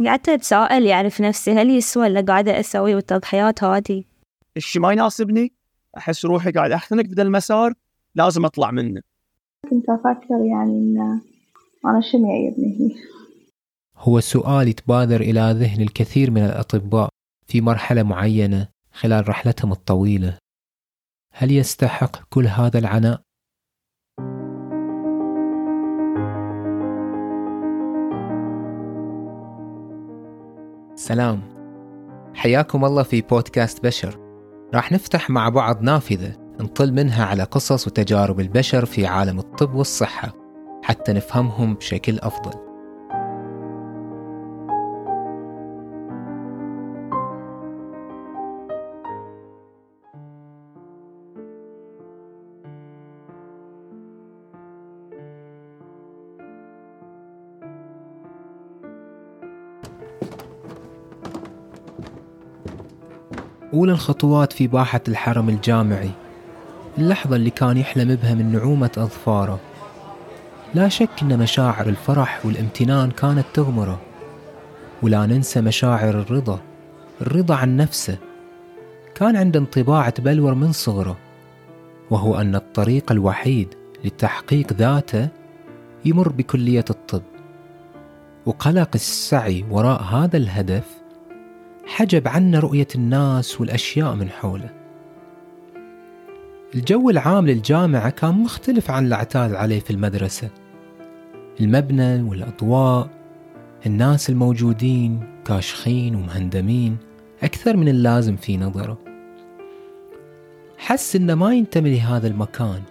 قعدت أتساءل يعني في نفسي هل يسوى اللي قاعدة أسوي والتضحيات هذه؟ الشيء ما يناسبني أحس روحي قاعد أحتنق بدا المسار لازم أطلع منه. كنت أفكر يعني إن أنا شنو يعيبني. هو سؤال يتبادر إلى ذهن الكثير من الأطباء في مرحلة معينة خلال رحلتهم الطويلة. هل يستحق كل هذا العناء؟ سلام. حياكم الله في بودكاست بشر. راح نفتح مع بعض نافذة نطل منها على قصص وتجارب البشر في عالم الطب والصحة حتى نفهمهم بشكل أفضل. أولى الخطوات في باحة الحرم الجامعي اللحظة اللي كان يحلم بها من نعومة أظفاره. لا شك أن مشاعر الفرح والامتنان كانت تغمره ولا ننسى مشاعر الرضا الرضا عن نفسه. كان عنده انطباع تبلور من صغره وهو أن الطريق الوحيد لتحقيق ذاته يمر بكلية الطب. وقلق السعي وراء هذا الهدف حجب عنا رؤية الناس والأشياء من حوله. الجو العام للجامعة كان مختلف عن الاعتاد عليه في المدرسة. المبنى والأضواء الناس الموجودين كاشخين ومهندمين أكثر من اللازم في نظره. حس إنه ما ينتمي لهذا المكان.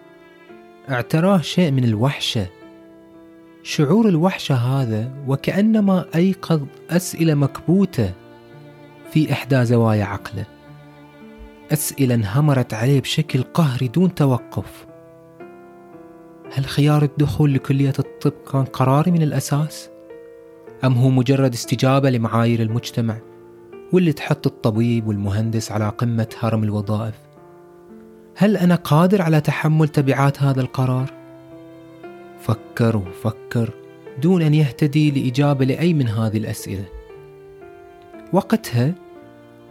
اعتراه شيء من الوحشة. شعور الوحشة هذا وكأنما أيقظ أسئلة مكبوتة في إحدى زوايا عقله أسئلة انهمرت عليه بشكل قهري دون توقف هل خيار الدخول لكلية الطب كان قراري من الأساس؟ أم هو مجرد استجابة لمعايير المجتمع واللي تحط الطبيب والمهندس على قمة هرم الوظائف؟ هل أنا قادر على تحمل تبعات هذا القرار؟ فكر وفكر دون أن يهتدي لإجابة لأي من هذه الأسئلة وقتها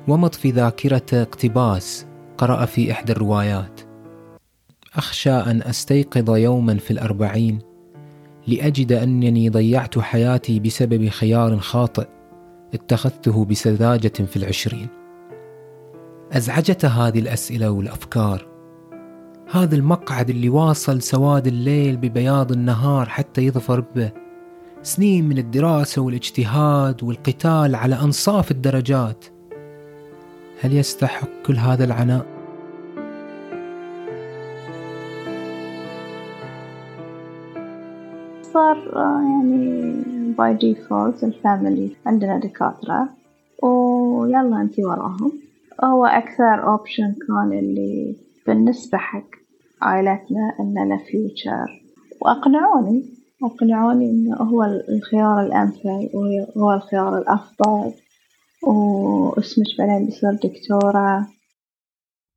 ومض في ذاكرته اقتباس قرأ في إحدى الروايات. أخشى أن أستيقظ يوما في الأربعين لأجد أنني ضيعت حياتي بسبب خيار خاطئ اتخذته بسذاجة في العشرين. أزعجته هذه الأسئلة والأفكار. هذا المقعد اللي واصل سواد الليل ببياض النهار حتى يظفر به. سنين من الدراسة والاجتهاد والقتال على أنصاف الدرجات. هل يستحق كل هذا العناء؟ صار آه، يعني by default ال family عندنا دكاترة ويلا انتي وراهم. هو أكثر أوبشن كان اللي بالنسبة حق عائلتنا إنه له فيوتشر وأقنعوني أقنعوني إنه هو الخيار الأمثل وهو الخيار الأفضل. واسمك بعدين بيصير دكتورة.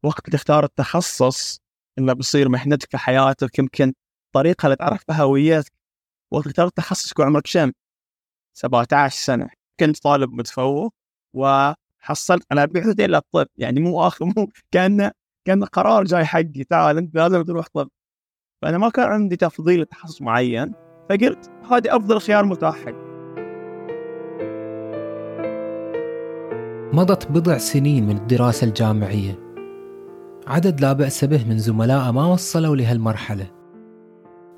وقت تختار التخصص إنه بيصير محنتك في حياتك يمكن الطريقة اللي تعرف بها هويتك. وقت اخترت التخصص يكون عمرك كم؟ 17 سنة. كنت طالب متفوق وحصلت. أنا بعدتين للطب يعني مو آخر مو كأنه كأن قرار جاي حقي. تعال أنت لازم تروح طب. فأنا ما كان عندي تفضيل لتخصص معين فقلت هذه أفضل خيار متاح حقي. مضت بضع سنين من الدراسة الجامعية. عدد لا بأس به من زملائه ما وصلوا لهالمرحلة.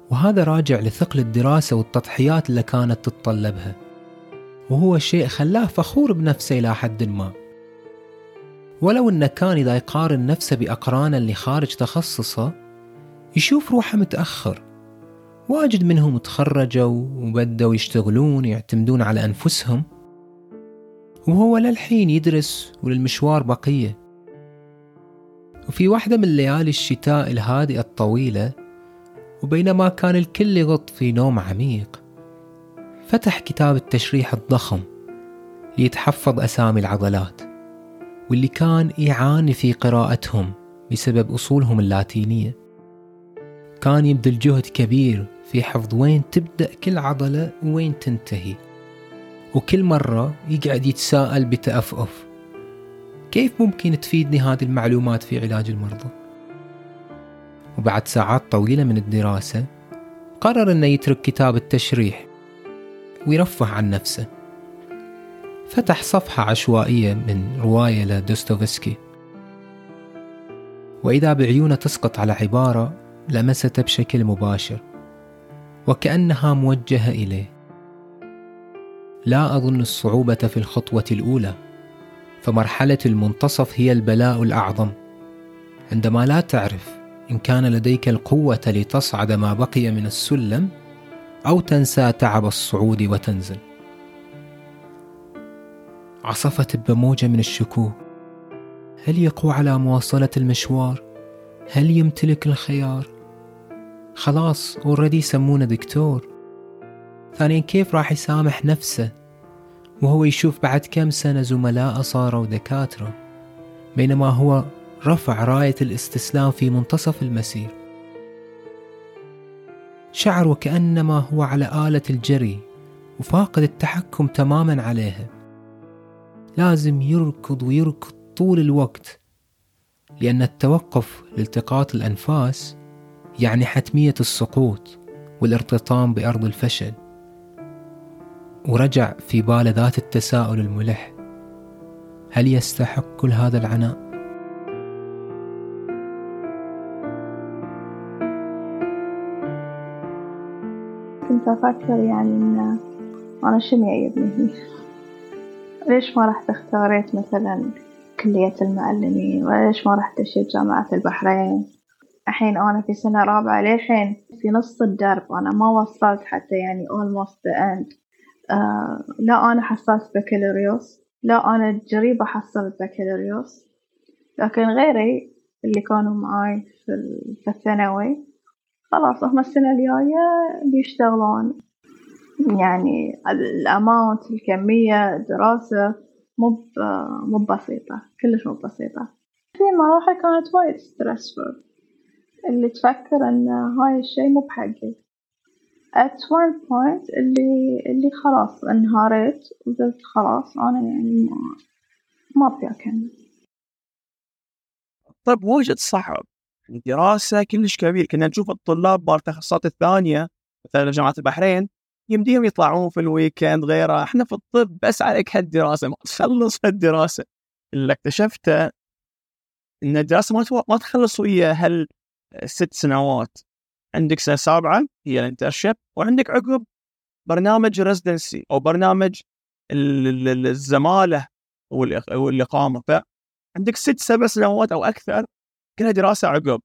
وهذا راجع لثقل الدراسة والتضحيات اللي كانت تتطلبها. وهو شيء خلاه فخور بنفسه إلى حد ما. ولو أنه كان إذا يقارن نفسه بأقرانه اللي خارج تخصصه يشوف روحه متأخر. واجد منهم تخرجوا وبدوا يشتغلون يعتمدون على أنفسهم. وهو للحين يدرس وللمشوار بقية. وفي واحدة من ليالي الشتاء الهادئة الطويلة وبينما كان الكل يغط في نوم عميق فتح كتاب التشريح الضخم ليتحفظ أسامي العضلات واللي كان يعاني في قراءتهم بسبب أصولهم اللاتينية. كان يبذل جهد كبير في حفظ وين تبدأ كل عضلة وين تنتهي. وكل مرة يقعد يتساءل بتأفؤف كيف ممكن تفيدني هذه المعلومات في علاج المرضى؟ وبعد ساعات طويلة من الدراسة قرر أنه يترك كتاب التشريح ويرفه عن نفسه. فتح صفحة عشوائية من رواية لدوستوفسكي. وإذا بعيونة تسقط على عبارة لمسته بشكل مباشر وكأنها موجهة إليه. لا أظن الصعوبة في الخطوة الأولى فمرحلة المنتصف هي البلاء الأعظم عندما لا تعرف إن كان لديك القوة لتصعد ما بقي من السلم أو تنسى تعب الصعود وتنزل عصفت بموجة من الشكوك هل يقوى على مواصلة المشوار؟ هل يمتلك الخيار؟ خلاص اوريدي يسمونه دكتور ثانيا كيف راح يسامح نفسه؟ وهو يشوف بعد كم سنة زملاء صاروا دكاترة بينما هو رفع راية الاستسلام في منتصف المسير. شعر وكأنما هو على آلة الجري وفاقد التحكم تماما عليها لازم يركض ويركض طول الوقت لأن التوقف لالتقاط الأنفاس يعني حتمية السقوط والارتطام بأرض الفشل. ورجع في باله ذات التساؤل الملح. هل يستحق كل هذا العناء؟ كنت أفكر يعني إن أنا شنو يعيبني ليش ما رحت اختاريت مثلا كلية المعلمين؟ ولا ليش ما رحت أشيل جامعة البحرين؟ الحين أنا في سنة رابعة للحين في نص الدرب أنا ما وصلت حتى يعني almost the end. آه لا أنا حصلت بكالوريوس لا أنا جريبة حصلت بكالوريوس. لكن غيري اللي كانوا معاي في الثانوي خلاص هم السنة الجاية بيشتغلون. يعني الأماونت الكمية الدراسة مو مو بسيطة كلش مو بسيطة. في مراحل كانت وايد stressful اللي تفكر إن هاي الشي مو بحقي. At one point اللي اللي خلاص انهاريت وقلت خلاص أنا يعني ما ما أبي أكمل. طيب واجد صعب الدراسة كلش كبير. كنا نشوف الطلاب مال التخصصات الثانية مثلا جامعة البحرين يمديهم يطلعون في ال weekend غيره. إحنا في الطب بس عليك هالدراسة ما تخلص هالدراسة. اللي اكتشفته إن الدراسة ما ما تخلص ويا هال ست سنوات. عندك سنة سابعة هي ال internship وعندك عقب برنامج residency أو برنامج الزمالة والإقامة. فعندك ست سبع سنوات أو أكثر كلها دراسة عقب.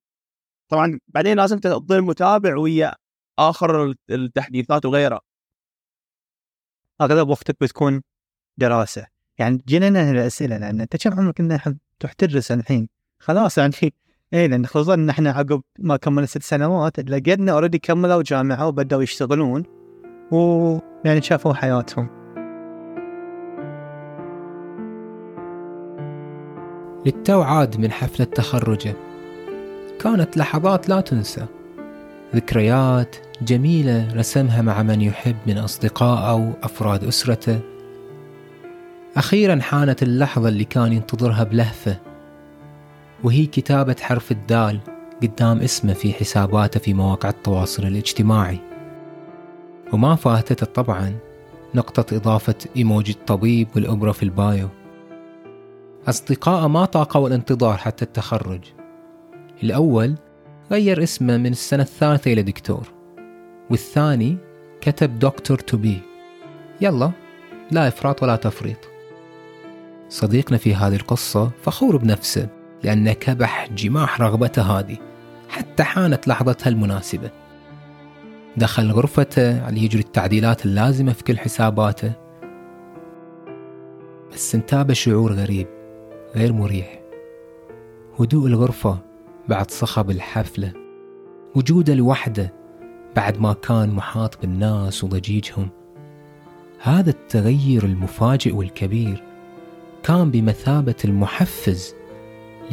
طبعا بعدين لازم تظل متابع ويا آخر التحديثات وغيرها. أغلب وقتك بتكون دراسة. يعني جينا الاسئله لأن أنت كم عمرك تدرس الحين؟ خلاص يعني اي لأن خصوصا ان إحنا عقب ما كملنا ست سنوات لقينا already كملوا جامعة وبدأوا يشتغلون ويعني شافوا حياتهم. للتو عاد من حفلة تخرجه كانت لحظات لا تنسى. ذكريات جميلة رسمها مع من يحب من أصدقائه وأفراد أسرته. أخيرا حانت اللحظة اللي كان ينتظرها بلهفة. وهي كتابة حرف الدال قدام اسمه في حساباته في مواقع التواصل الاجتماعي. وما فاتته طبعا نقطة إضافة إيموجي الطبيب والإبرة في البايو. أصدقائه ما طاقوا الانتظار حتى التخرج. الأول غير اسمه من السنة الثالثة إلى دكتور والثاني كتب دكتور تو بي. يلا لا إفراط ولا تفريط. صديقنا في هذه القصة فخور بنفسه. لأنه كبح جماح رغبته هذه حتى حانت لحظتها المناسبة. دخل غرفته على يجري التعديلات اللازمة في كل حساباته. بس انتابه شعور غريب غير مريح. هدوء الغرفة بعد صخب الحفلة. وجوده لوحده بعد ما كان محاط بالناس وضجيجهم. هذا التغير المفاجئ والكبير كان بمثابة المحفز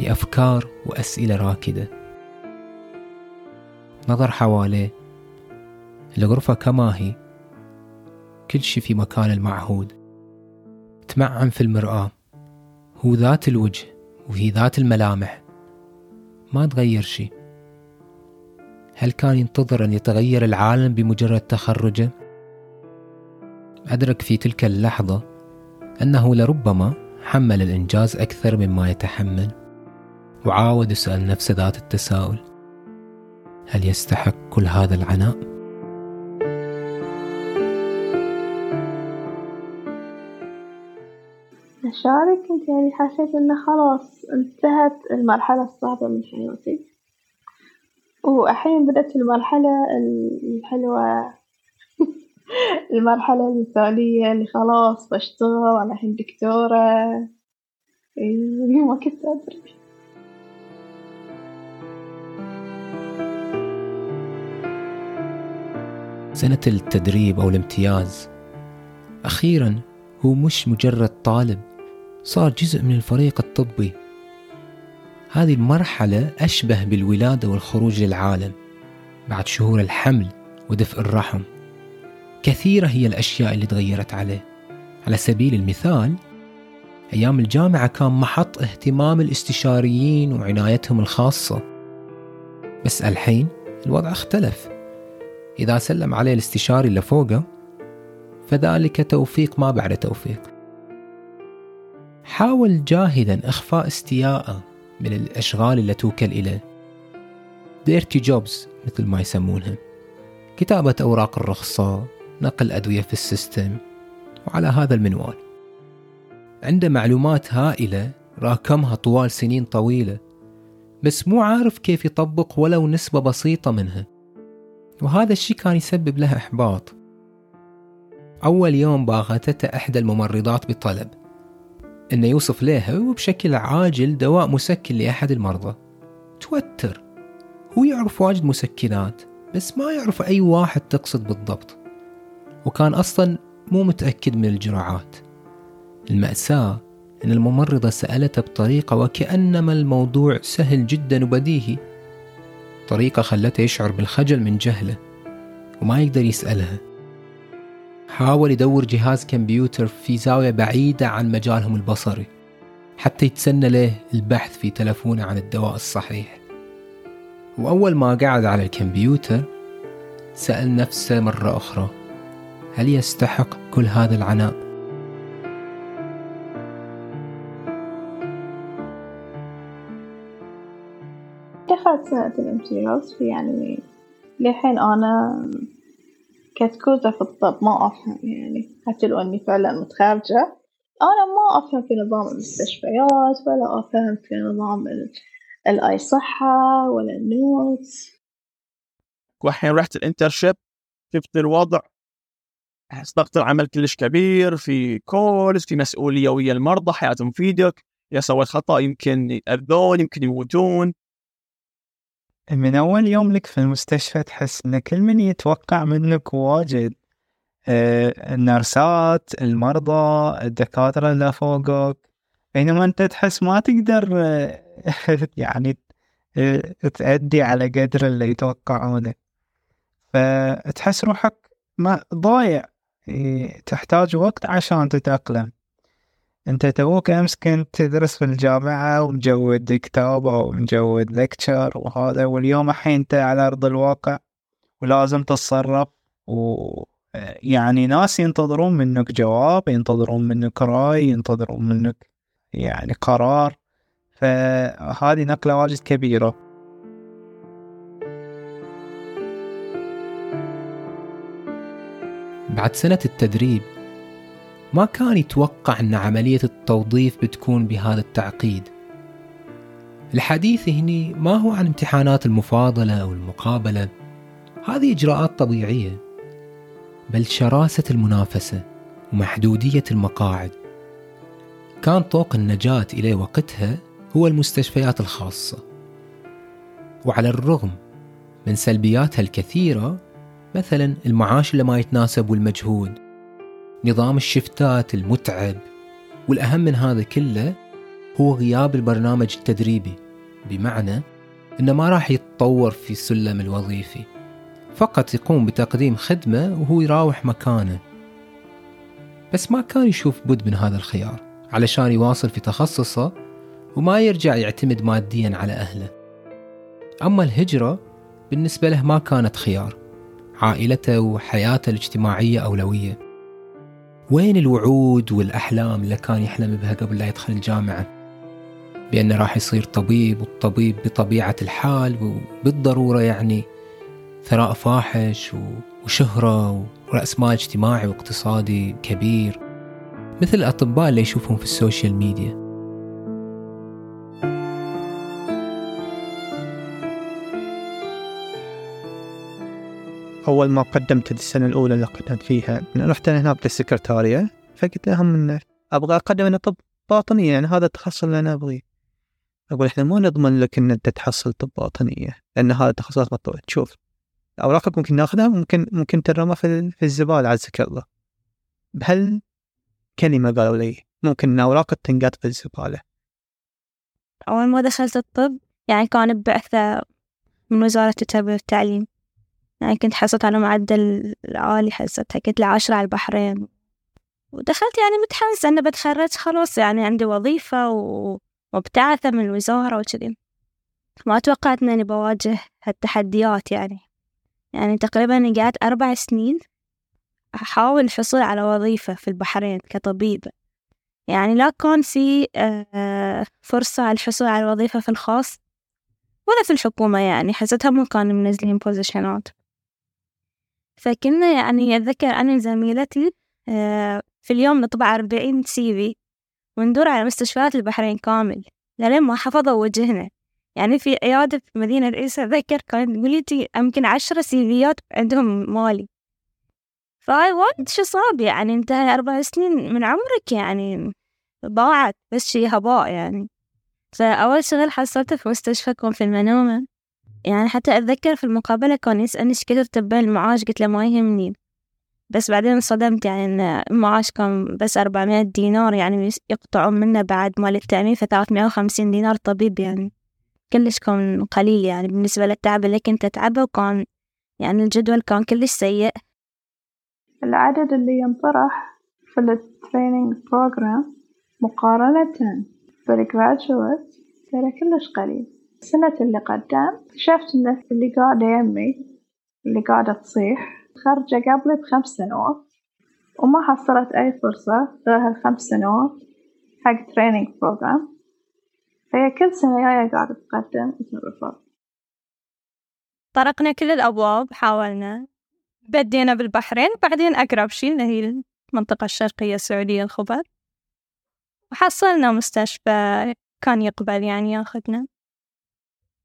لأفكار وأسئلة راكدة. نظر حواليه. الغرفة كما هي. كل شي في مكان المعهود. تمعن في المرآة. هو ذات الوجه وهي ذات الملامح. ما تغير شي. هل كان ينتظر أن يتغير العالم بمجرد تخرجه؟ أدرك في تلك اللحظة أنه لربما حمل الإنجاز أكثر مما يتحمل. وعاود يسأل نفسه ذات التساؤل. هل يستحق كل هذا العناء؟ أشارك كنت يعني حسيت إنه خلاص انتهت المرحلة الصعبة من حياتي. وأحين بدأت المرحلة الحلوة. المرحلة المثالية اللي خلاص بشتغل أنا الحين دكتورة. إيه ما كنت أدري. سنة التدريب أو الامتياز. أخيرا هو مش مجرد طالب صار جزء من الفريق الطبي. هذه المرحلة أشبه بالولادة والخروج للعالم بعد شهور الحمل ودفء الرحم. كثيرة هي الأشياء اللي تغيرت عليه. على سبيل المثال أيام الجامعة كان محط اهتمام الاستشاريين وعنايتهم الخاصة. بس الحين الوضع اختلف. إذا سلم عليه الاستشاري اللي فوقه فذلك توفيق ما بعد توفيق. حاول جاهدا إخفاء استياءه من الأشغال اللي توكل إليه. ديرتي جوبز مثل ما يسمونها كتابة أوراق الرخصة نقل أدوية في السيستم وعلى هذا المنوال. عنده معلومات هائلة راكمها طوال سنين طويلة بس مو عارف كيف يطبق ولو نسبة بسيطة منها. وهذا الشيء كان يسبب له إحباط. أول يوم باغتته إحدى الممرضات بطلب إنه يوصف لها وبشكل عاجل دواء مسكن لأحد المرضى. توتر. هو يعرف واجد مسكنات بس ما يعرف أي واحد تقصد بالضبط. وكان أصلا مو متأكد من الجرعات. المأساة أن الممرضة سألته بطريقة وكأنما الموضوع سهل جدا وبديهي. طريقة خلته يشعر بالخجل من جهله وما يقدر يسألها حاول يدور جهاز كمبيوتر في زاوية بعيدة عن مجالهم البصري حتى يتسنى له البحث في تلفونه عن الدواء الصحيح وأول ما قعد على الكمبيوتر سأل نفسه مرة أخرى هل يستحق كل هذا العناء؟ سنة الامتياز يعني للحين أنا كتكوتة في الطب ما أفهم يعني حتى لو أني فعلا متخرجة أنا ما أفهم في نظام المستشفيات ولا أفهم في نظام الأي صحة ولا النوتس والحين رحت ال internship شفت الوضع. ضغط العمل كلش كبير في calls في مسؤولية ويا المرضى حياتهم في إيدك إذا سويت خطأ يمكن يأذون يمكن يموتون. من أول يوم لك في المستشفى تحس إن كل من يتوقع منك واجد. آه، ال nurseات المرضى الدكاترة اللي فوقك. بينما أنت تحس ما تقدر آه، يعني آه، تأدي على قدر اللي يتوقعونه. فتحس روحك ما ضايع. تحتاج وقت عشان تتأقلم. انت توك امس كنت تدرس في الجامعة ومجود كتاب أو مجود لكتشر وهذا واليوم الحين انت على أرض الواقع ولازم تتصرف و يعني ناس ينتظرون منك جواب ينتظرون منك رأي ينتظرون منك يعني قرار. فهذه نقلة واجد كبيرة. بعد سنة التدريب ما كان يتوقع أن عملية التوظيف بتكون بهذا التعقيد. الحديث هنا ما هو عن امتحانات المفاضلة أو المقابلة هذه إجراءات طبيعية. بل شراسة المنافسة ومحدودية المقاعد. كان طوق النجاة إلى وقتها هو المستشفيات الخاصة. وعلى الرغم من سلبياتها الكثيرة مثلا المعاش اللي ما يتناسب والمجهود. نظام الشفتات المتعب. والأهم من هذا كله هو غياب البرنامج التدريبي بمعنى أنه ما راح يتطور في السلم الوظيفي. فقط يقوم بتقديم خدمة وهو يراوح مكانه. بس ما كان يشوف بد من هذا الخيار علشان يواصل في تخصصه وما يرجع يعتمد ماديا على أهله. أما الهجرة بالنسبة له ما كانت خيار عائلته وحياته الاجتماعية أولوية. وين الوعود والأحلام اللي كان يحلم بها قبل لا يدخل الجامعة؟ بأنه راح يصير طبيب والطبيب بطبيعة الحال وبالضرورة يعني ثراء فاحش وشهرة ورأس مال اجتماعي واقتصادي كبير. مثل الأطباء اللي يشوفهم في السوشيال ميديا. أول ما قدمت السنة الأولى اللي قدمت فيها رحت أنا هناك للسكرتارية فقلت لهم إن أبغى أقدم أنا طب باطنية يعني هذا التخصص اللي أنا أبغيه. أقول إحنا ما نضمن لك إن أنت تحصل طب باطنية لأن هذا التخصصات مطلوب تشوف أوراقك ممكن ناخذها ممكن ممكن ترمى في, في الزبالة عزك الله. بهال كلمة قالوا لي ممكن إن أوراقك تنقط في الزبالة. أول ما دخلت الطب يعني كان ببعثة من وزارة التربية والتعليم يعني كنت حصلت على معدل عالي حصلتها كنت العاشرة على البحرين. ودخلت يعني متحمسة أني بتخرج خلاص يعني عندي وظيفة ومبتعثة من الوزارة وكذي. ما توقعت أني بواجه هالتحديات يعني. يعني تقريبا قعدت أربع سنين أحاول الحصول على وظيفة في البحرين كطبيبة يعني لا كان في آه، فرصة على الحصول على الوظيفة في الخاص ولا في الحكومة يعني حسيتها مو كانوا منزلين بوزيشنات فكنا يعني أتذكر أنا وزميلتي آه، في اليوم نطبع أربعين سيفي وندور على مستشفيات البحرين كامل لين ما حفظوا وجهنا. يعني في عيادة في مدينة رئيس أتذكر كانت تقولي يمكن عشرة سيفيات عندهم مالي. فهاي وايد شي صعب يعني انت أربع سنين من عمرك يعني ضاعت بس شي هباء يعني. فأول شغل حصلته في مستشفى كون في المنومة. يعني حتى أتذكر في المقابلة كان يسألني إيش كثر تبين المعاش قلت له ما يهمني. بس بعدين انصدمت يعني إن المعاش كان بس أربعمية دينار يعني يقطعون منه بعد مال التأمين فثلاثمية وخمسين دينار طبيب يعني كلش كان قليل يعني بالنسبة للتعب اللي كنت أتعبه وكان يعني الجدول كان كلش سيء. العدد اللي ينطرح في ال training program مقارنة بال graduate ترى كلش قليل. السنة اللي قدام اكتشفت إن اللي قاعدة يمي اللي قاعدة تصيح خارجة قبلي بخمس سنوات وما حصلت أي فرصة غير هالخمس سنوات حق training program فهي كل سنة جاية قاعدة تقدم وترفض طرقنا كل الأبواب حاولنا. بدينا بالبحرين بعدين أقرب شي اللي هي المنطقة الشرقية السعودية الخبر. وحصلنا مستشفى كان يقبل يعني ياخدنا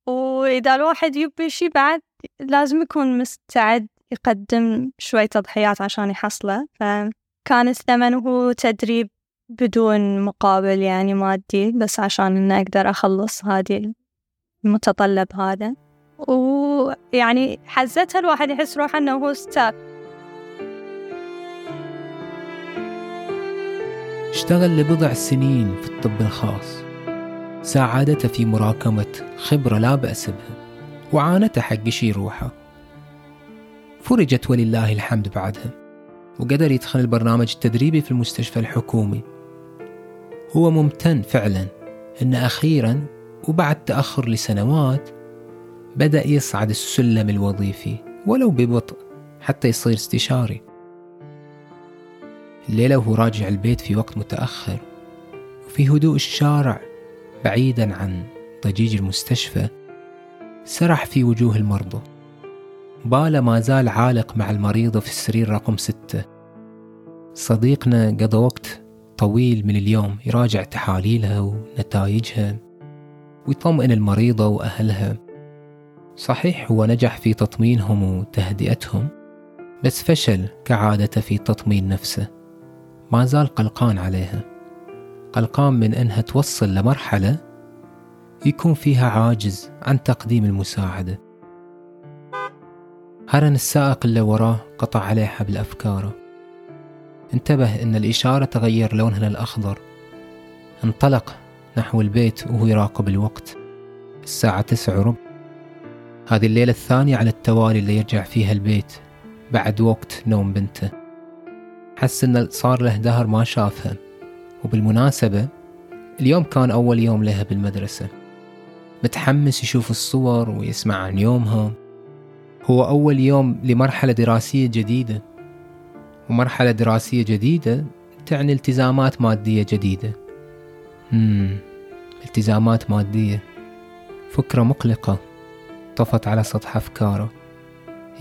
وإذا الواحد يبي شي بعد لازم يكون مستعد يقدم شوي تضحيات عشان يحصله. فكان الثمن هو تدريب بدون مقابل يعني مادي بس عشان إن أقدر أخلص هذه المتطلب هذا. ويعني حزتها الواحد يحس روحه إنه هو ستاك اشتغل لبضع سنين في الطب الخاص. ساعدته في مراكمة خبرة لا بأس بها وعانته حق شي روحه. فرجت ولله الحمد بعدها وقدر يدخل البرنامج التدريبي في المستشفى الحكومي. هو ممتن فعلا أن أخيرا وبعد تأخر لسنوات بدأ يصعد السلم الوظيفي ولو ببطء حتى يصير استشاري. الليلة وهو راجع البيت في وقت متأخر وفي هدوء الشارع بعيدا عن ضجيج المستشفى سرح في وجوه المرضى. بالا ما زال عالق مع المريضة في السرير رقم ستة. صديقنا قضى وقت طويل من اليوم يراجع تحاليلها ونتائجها ويطمئن المريضة وأهلها. صحيح هو نجح في تطمينهم وتهدئتهم بس فشل كعادته في تطمين نفسه. ما زال قلقان عليها. قلقان من أنها توصل لمرحلة يكون فيها عاجز عن تقديم المساعدة. هرن السائق اللي وراه قطع عليه حبل أفكاره انتبه أن الإشارة تغير لونها للأخضر انطلق نحو البيت وهو يراقب الوقت. الساعة تسع وربع هذه الليلة الثانية على التوالي اللي يرجع فيها البيت بعد وقت نوم بنته. حس إنه صار له دهر ما شافها وبالمناسبة اليوم كان أول يوم لها بالمدرسة. متحمس يشوف الصور ويسمع عن يومها. هو أول يوم لمرحلة دراسية جديدة. ومرحلة دراسية جديدة تعني التزامات مادية جديدة. مم. التزامات مادية. فكرة مقلقة طفت على سطح أفكاره.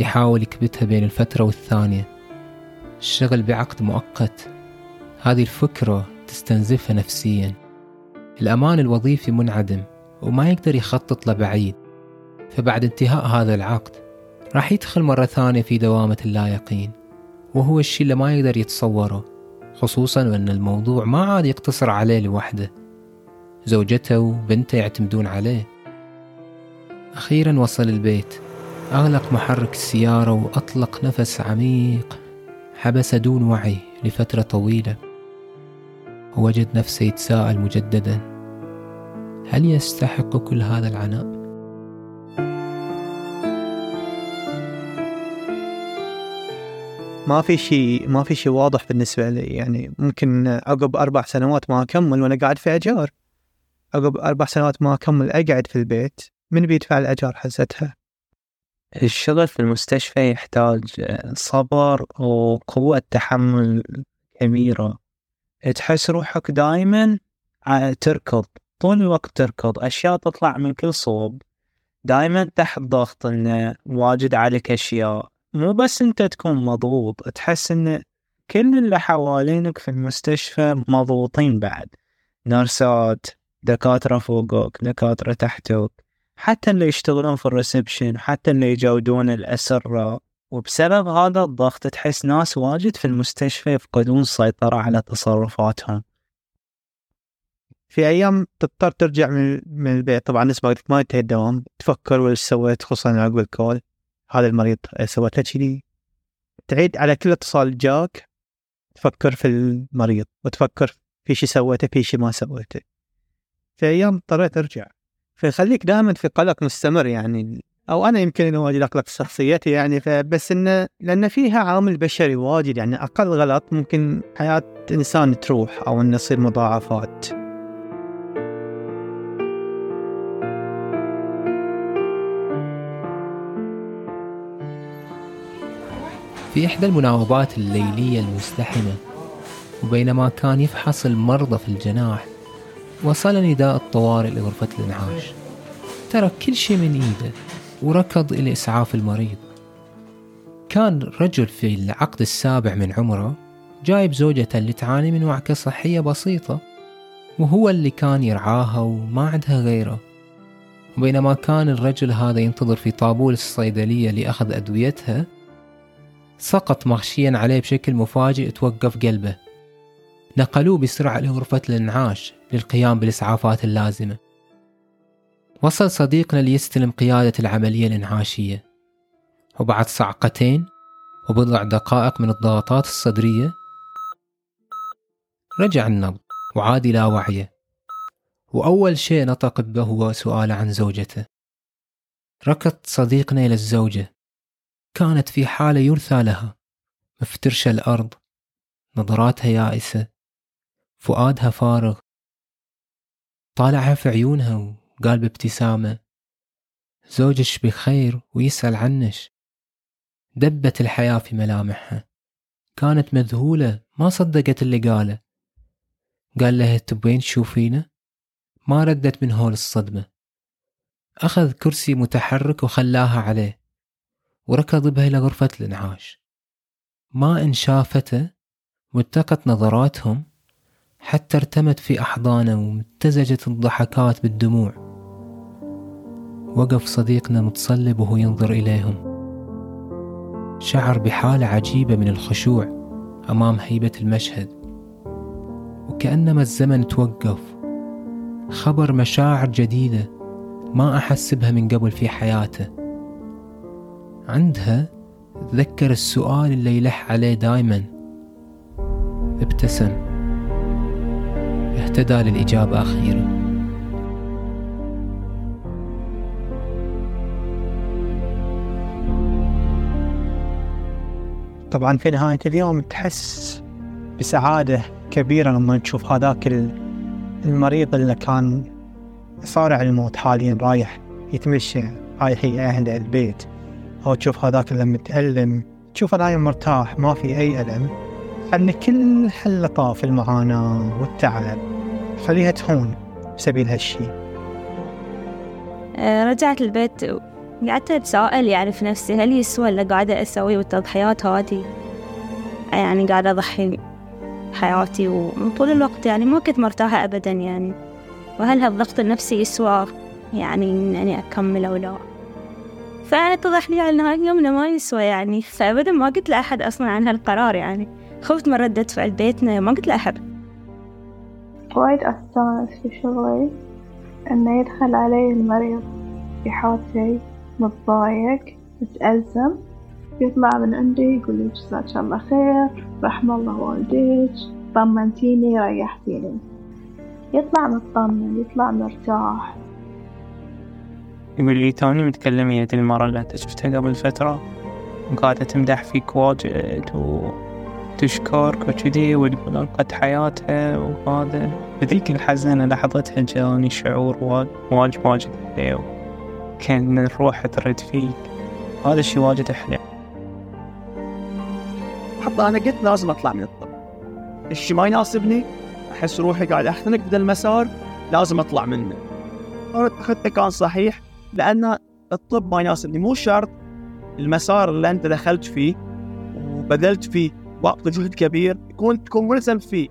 يحاول يكبتها بين الفترة والثانية. الشغل بعقد مؤقت. هذه الفكرة تستنزفها نفسيا. الأمان الوظيفي منعدم وما يقدر يخطط لبعيد فبعد انتهاء هذا العقد راح يدخل مرة ثانية في دوامة اللا يقين وهو الشيء اللي ما يقدر يتصوره خصوصا وأن الموضوع ما عاد يقتصر عليه لوحده. زوجته وبنته يعتمدون عليه. أخيرا وصل البيت أغلق محرك السيارة وأطلق نفس عميق حبس دون وعي لفترة طويلة. ووجد نفسه يتساءل مجددا هل يستحق كل هذا العناء؟ ما في شيء ما في شيء واضح بالنسبة لي يعني ممكن عقب أربع سنوات ما أكمل وأنا قاعد في أجار عقب أربع سنوات ما أكمل أقعد في البيت من بيدفع الأجار حزتها؟ الشغل في المستشفى يحتاج صبر وقوة تحمل كبيرة. تحس روحك دايما تركض. طول الوقت تركض. أشياء تطلع من كل صوب. دايما تحت ضغط إنه واجد عليك أشياء. مو بس أنت تكون مضغوط. تحس إن كل اللي حوالينك في المستشفى مضغوطين بعد. نرسات دكاترة فوقك دكاترة تحتك. حتى اللي يشتغلون في ال reception حتى اللي يجودون الأسرة. وبسبب هذا الضغط تحس ناس واجد في المستشفى يفقدون السيطرة على تصرفاتهم. في أيام تضطر ترجع من, من البيت طبعا نسبة ما ينتهي الدوام تفكر وش سويت خصوصا عقب ال call هذا المريض سويت له كذي. تعيد على كل اتصال جاك تفكر في المريض وتفكر في شي سويته في شي ما سويته. في أيام اضطريت أرجع. فيخليك دائما في قلق مستمر يعني أو أنا يمكن انه واجد أقلق شخصيتي يعني فبس انه لأن فيها عامل بشري واجد يعني أقل غلط ممكن حياة إنسان تروح أو انه يصير مضاعفات. في إحدى المناوبات الليلية المزدحمة وبينما كان يفحص المرضى في الجناح وصل نداء الطوارئ لغرفة الإنعاش. ترك كل شيء من إيده. وركض إلى إسعاف المريض. كان رجل في العقد السابع من عمره جايب زوجته اللي تعاني من وعكة صحية بسيطة وهو اللي كان يرعاها وما عندها غيره. وبينما كان الرجل هذا ينتظر في طابول الصيدلية لأخذ أدويتها سقط مغشيا عليه بشكل مفاجئ توقف قلبه. نقلوه بسرعة لغرفة الإنعاش للقيام بالإسعافات اللازمة. وصل صديقنا ليستلم قيادة العملية الإنعاشية. وبعد صعقتين وبضع دقائق من الضغطات الصدرية رجع النبض وعاد إلى وعيه. وأول شيء نطق به هو سؤال عن زوجته. ركض صديقنا إلى الزوجة. كانت في حالة يرثى لها. مفترشة الأرض. نظراتها يائسة. فؤادها فارغ. طالعها في عيونها وقال بابتسامة زوجش بخير ويسأل عنش. دبت الحياة في ملامحها. كانت مذهولة ما صدقت اللي قاله. قال لها تبين تشوفينه؟ ما ردت من هول الصدمة. أخذ كرسي متحرك وخلاها عليه وركض بها إلى غرفة الإنعاش. ما إن شافته واتقت نظراتهم حتى ارتمت في أحضانه وامتزجت الضحكات بالدموع. وقف صديقنا متصلب وهو ينظر إليهم. شعر بحالة عجيبة من الخشوع أمام هيبة المشهد. وكأنما الزمن توقف. خبر مشاعر جديدة ما أحس بها من قبل في حياته. عندها تذكر السؤال اللي يلح عليه دايما. ابتسم. اهتدى للإجابة أخيرا. طبعا في نهاية اليوم تحس بسعادة كبيرة لما نشوف هذاك المريض اللي كان صارع الموت حاليا رايح يتمشى رايح أهله البيت. أو تشوف هذاك اللي متألم تشوفه نايم مرتاح ما في أي ألم. أن كل هاللطاف المعاناة والتعب. خليها تهون بسبيل هالشي. آه، رجعت البيت قعدت أتساءل يعني في نفسي هل يسوى اللي قاعدة أسوي والتضحيات هذه يعني قاعدة أضحي حياتي وطول الوقت يعني ما كنت مرتاحة أبدا يعني. وهل هالضغط النفسي يسوى يعني إني أكمل أو لا؟ فأنا اتضح لي على نهاية اليوم إنه ما يسوى يعني. فأبدا ما قلت لأحد أصلا عن هالقرار يعني. خفت من ردة فعل بيتنا ما قلت لأحد. وايد أستانس في شغلي إنه يدخل علي المريض في حالتي. متضايق متأزم يطلع من عندي يقول لي جزاك الله خير رحم الله والديك. طمنتيني ريحتيني. يطلع مطمن يطلع مرتاح. يقول لي توني متكلمة هذه المرة اللي أنت شفتها قبل فترة. وقاعدة تمدح فيك واجد وتشكرك وكذي وتقول أنقذت حياتها وهذا. بذيك الحزنة لحظتها جاني شعور واجد واجد حلو كأن الروح ترد فيك. هذا الشي واجد حلو. حتى أنا قلت لازم أطلع من الطب. الشي ما يناسبني أحس روحي قاعد أختنق بدا المسار لازم أطلع منه. أخذته كان صحيح لأن الطب ما يناسبني. مو شرط المسار اللي أنت دخلت فيه وبذلت فيه وقت جهد كبير يكون تكون ملزم فيه.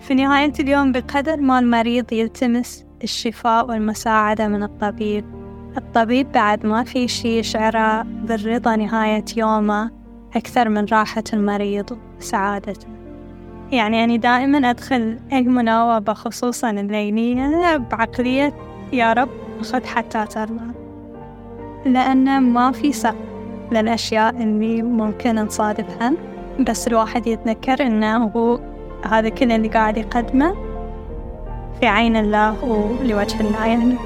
في نهاية اليوم بقدر ما المريض يلتمس الشفاء والمساعدة من الطبيب. الطبيب بعد ما في شي يشعره بالرضا نهاية يومه أكثر من راحة المريض وسعادته. يعني أنا دائما أدخل أي مناوبة خصوصا الليلية بعقلية يا رب خذ حتى ترضى لأن ما في سقف للأشياء اللي ممكن نصادفها بس الواحد يتذكر إنه هو هذا كل اللي قاعد يقدمه. في عين الله ولوجه الله يعني.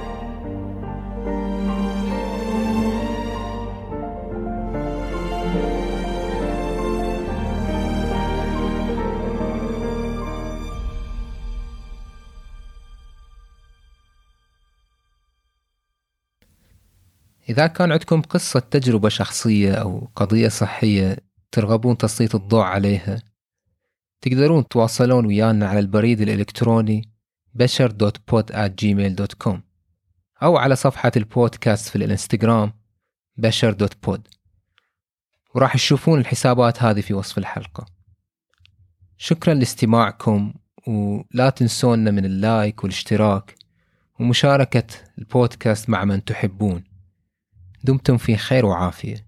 إذا كان عندكم قصة تجربة شخصية أو قضية صحية ترغبون تسليط الضوء عليها تقدرون تواصلون ويانا على البريد الإلكتروني بشر.pod@gmail.com أو على صفحة البودكاست في الإنستغرام بشر.pod وراح تشوفون الحسابات هذه في وصف الحلقة. شكرا لاستماعكم ولا تنسونا من اللايك والاشتراك ومشاركة البودكاست مع من تحبون. دمتم في خير وعافية.